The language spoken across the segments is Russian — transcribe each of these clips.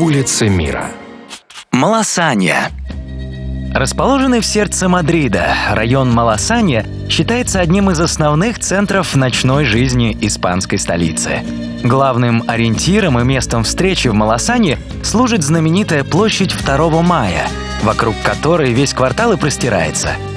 Улицы мира. Малосанья. Расположенный в сердце Мадрида, район Малосанья считается одним из основных центров ночной жизни испанской столицы. Главным ориентиром и местом встречи в Малосане служит знаменитая площадь 2 мая, вокруг которой весь квартал и простирается –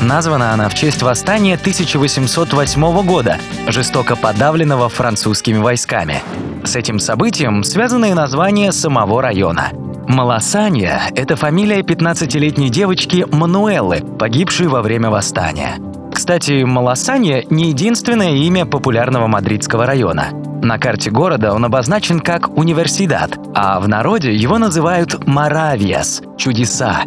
Названа она в честь восстания 1808 года, жестоко подавленного французскими войсками. С этим событием связаны и названия самого района. Малосанья – это фамилия 15-летней девочки Мануэллы, погибшей во время восстания. Кстати, Малосанья – не единственное имя популярного мадридского района. На карте города он обозначен как Универсидад, а в народе его называют Маравиас – чудеса,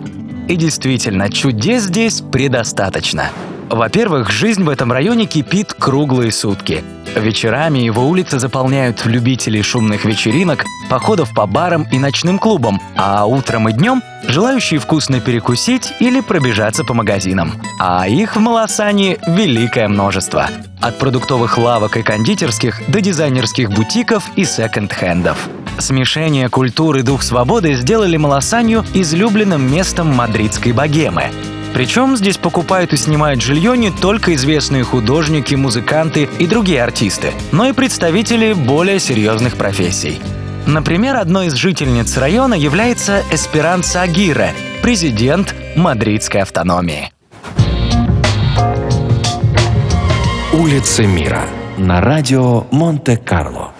и действительно, чудес здесь предостаточно. Во-первых, жизнь в этом районе кипит круглые сутки. Вечерами его улицы заполняют любители шумных вечеринок, походов по барам и ночным клубам, а утром и днем – желающие вкусно перекусить или пробежаться по магазинам. А их в Малосане великое множество. От продуктовых лавок и кондитерских до дизайнерских бутиков и секонд-хендов. Смешение культуры и дух свободы сделали Малосанью излюбленным местом мадридской богемы. Причем здесь покупают и снимают жилье не только известные художники, музыканты и другие артисты, но и представители более серьезных профессий. Например, одной из жительниц района является Эсперанца Агире, президент мадридской автономии. Улицы мира на радио Монте-Карло.